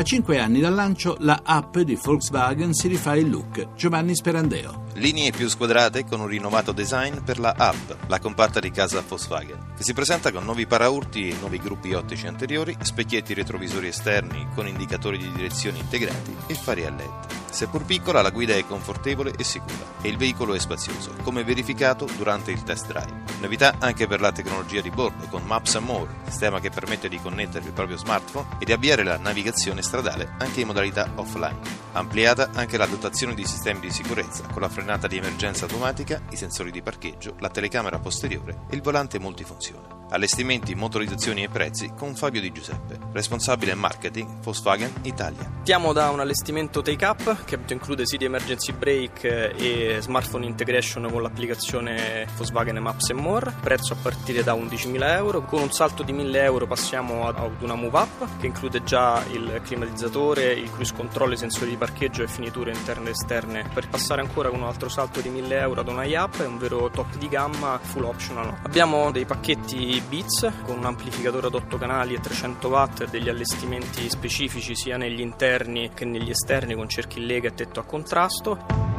A cinque anni dal lancio, la app di Volkswagen si rifà il look. Giovanni Sperandeo. Linee più squadrate con un rinnovato design per la app, la compatta di casa Volkswagen, che si presenta con nuovi paraurti e nuovi gruppi ottici anteriori, specchietti retrovisori esterni con indicatori di direzione integrati e fari a LED. Seppur piccola, la guida è confortevole e sicura e il veicolo è spazioso, come verificato durante il test drive. Novità anche per la tecnologia di bordo con Maps More, sistema che permette di connettere il proprio smartphone e di avviare la navigazione stradale anche in modalità offline. Ampliata anche la dotazione di sistemi di sicurezza con la frenata di emergenza automatica, i sensori di parcheggio, la telecamera posteriore e il volante multifunzione. Allestimenti, motorizzazioni e prezzi con Fabio Di Giuseppe, responsabile marketing Volkswagen Italia. Partiamo da un allestimento take up che include di emergency brake e smartphone integration con l'applicazione Volkswagen Maps More, prezzo a partire da 11.000 euro. Con un salto di 1.000 euro passiamo ad una move up che include già il climatizzatore, il cruise control, i sensori di parcheggio e finiture interne ed esterne. Per passare ancora con un altro salto di 1.000 euro ad una IAP è un vero top di gamma full optional. Abbiamo dei pacchetti Beats con un amplificatore ad 8 canali e 300 watt e degli allestimenti specifici sia negli interni che negli esterni con cerchi lega e tetto a contrasto.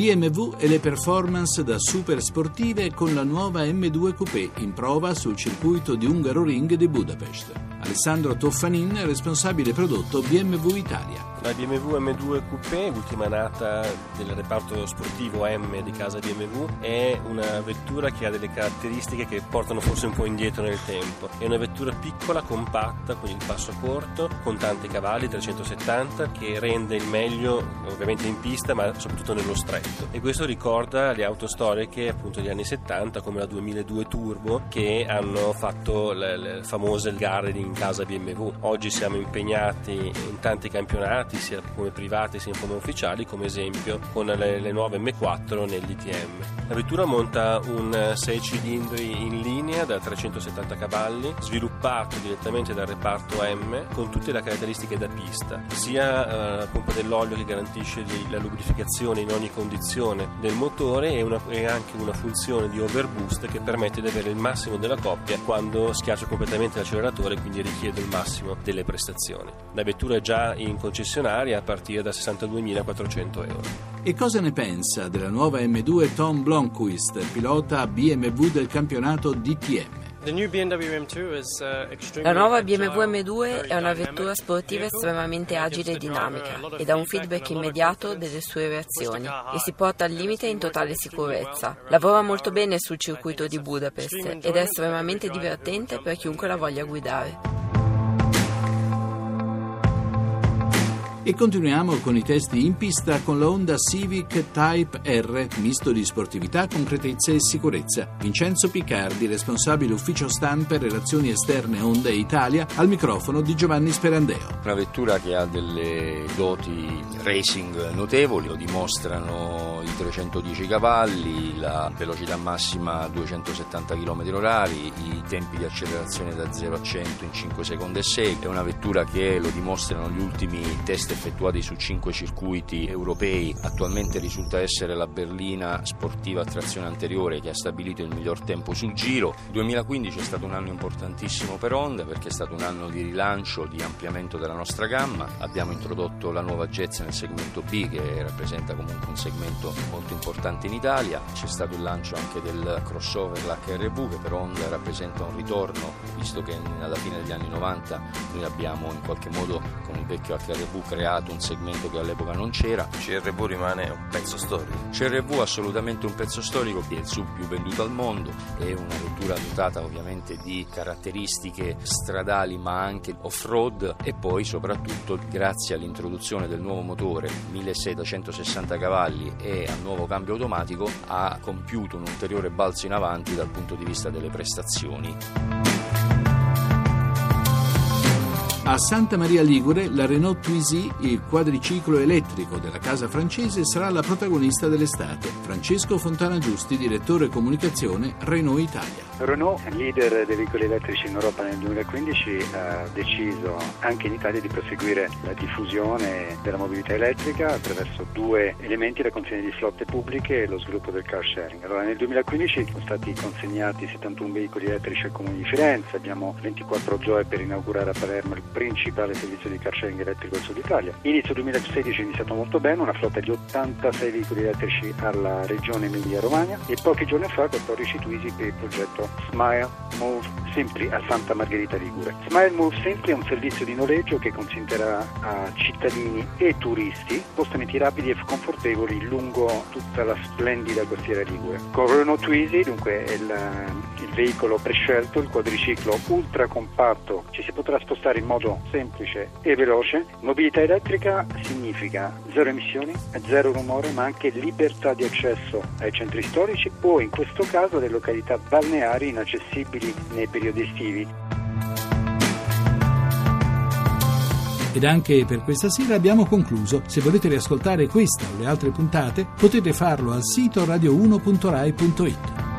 BMW e le performance da super sportive con la nuova M2 Coupé in prova sul circuito di Ungaro Ring di Budapest. Alessandro Toffanin, responsabile prodotto BMW Italia. La BMW M2 Coupé, ultima nata del reparto sportivo M di casa BMW, è una vettura che ha delle caratteristiche che portano forse un po' indietro nel tempo. È una vettura piccola, compatta, con il passo corto, con tanti cavalli, 370, che rende il meglio ovviamente in pista ma soprattutto nello stretto. E questo ricorda le auto storiche appunto degli anni 70 come la 2002 Turbo che hanno fatto le, le famose gare in casa BMW. Oggi siamo impegnati in tanti campionati mercati sia come privati sia come ufficiali come esempio con le, le nuove M4 nell'ITM. La vettura monta un 6 cilindri in linea da 370 cavalli sviluppato direttamente dal reparto M con tutte le caratteristiche da pista sia eh, la pompa dell'olio che garantisce la lubrificazione in ogni condizione del motore e, una, e anche una funzione di overboost che permette di avere il massimo della coppia quando schiaccio completamente l'acceleratore e quindi richiede il massimo delle prestazioni. La vettura è già in concessionaria a partire da 62.400 euro. E cosa ne pensa della nuova M2 Tom Blomqvist, pilota BMW del campionato DTM? Uh, La nuova BMW M2 è una vettura sportiva estremamente agile e dinamica e dà un feedback immediato delle sue reazioni e si porta al limite in totale sicurezza. Lavora molto bene sul circuito di Budapest ed è estremamente divertente per chiunque la voglia guidare. E continuiamo con i test in pista con la Honda Civic Type R, misto di sportività, concretezza e sicurezza. Vincenzo Piccardi, responsabile ufficio stampa e relazioni esterne Honda Italia, al microfono di Giovanni Sperandeo. Una vettura che ha delle doti racing notevoli, lo dimostrano i 310 cavalli, la velocità massima 270 km/h, i tempi di accelerazione da 0 a 100 in 5 secondi e 6. È una vettura che lo dimostrano gli ultimi test effettuati su cinque circuiti europei. Attualmente risulta essere la berlina sportiva a trazione anteriore che ha stabilito il miglior tempo sul giro. Il 2015 è stato un anno importantissimo per Honda perché è stato un anno di rilancio, di ampliamento della nostra gamma. Abbiamo introdotto la nuova Jazz nel segmento B che rappresenta comunque un segmento molto importante in Italia. C'è stato il lancio anche del crossover, l'HRV, che per Honda rappresenta un ritorno, visto che alla fine degli anni 90 noi abbiamo in qualche modo con il vecchio HRV creato un segmento che all'epoca non c'era. CRV rimane un pezzo storico. CRV assolutamente un pezzo storico, è il sub più venduto al mondo, è una vettura dotata ovviamente di caratteristiche stradali ma anche off-road e poi soprattutto grazie all'introduzione del nuovo motore 1660 cavalli e al nuovo cambio automatico ha compiuto un ulteriore balzo in avanti dal punto di vista delle prestazioni. A Santa Maria Ligure la Renault Twizy, il quadriciclo elettrico della casa francese, sarà la protagonista dell'estate. Francesco Fontana Giusti, direttore comunicazione Renault Italia. Renault, leader dei veicoli elettrici in Europa nel 2015, ha deciso anche in Italia di proseguire la diffusione della mobilità elettrica attraverso due elementi, la consegna di flotte pubbliche e lo sviluppo del car sharing. Allora, nel 2015 sono stati consegnati 71 veicoli elettrici al Comune di Firenze, abbiamo 24 gioie per inaugurare a Palermo il principale servizio di car sharing elettrico del sud Italia. Inizio 2016 è iniziato molto bene, una flotta di 86 veicoli elettrici alla regione Emilia-Romagna e pochi giorni fa 14 Twizy per il progetto Smile Move Simply a Santa Margherita Ligure. Smile Move Simply è un servizio di noleggio che consentirà a cittadini e turisti spostamenti rapidi e confortevoli lungo tutta la splendida costiera Ligure. Con Renault Twizy, dunque è il, il veicolo prescelto, il quadriciclo ultra compatto, ci si potrà spostare in modo modo semplice e veloce. Mobilità elettrica significa zero emissioni, zero rumore, ma anche libertà di accesso ai centri storici o in questo caso alle località balneari inaccessibili nei periodi estivi. Ed anche per questa sera abbiamo concluso. Se volete riascoltare questa o le altre puntate potete farlo al sito radio1.rai.it.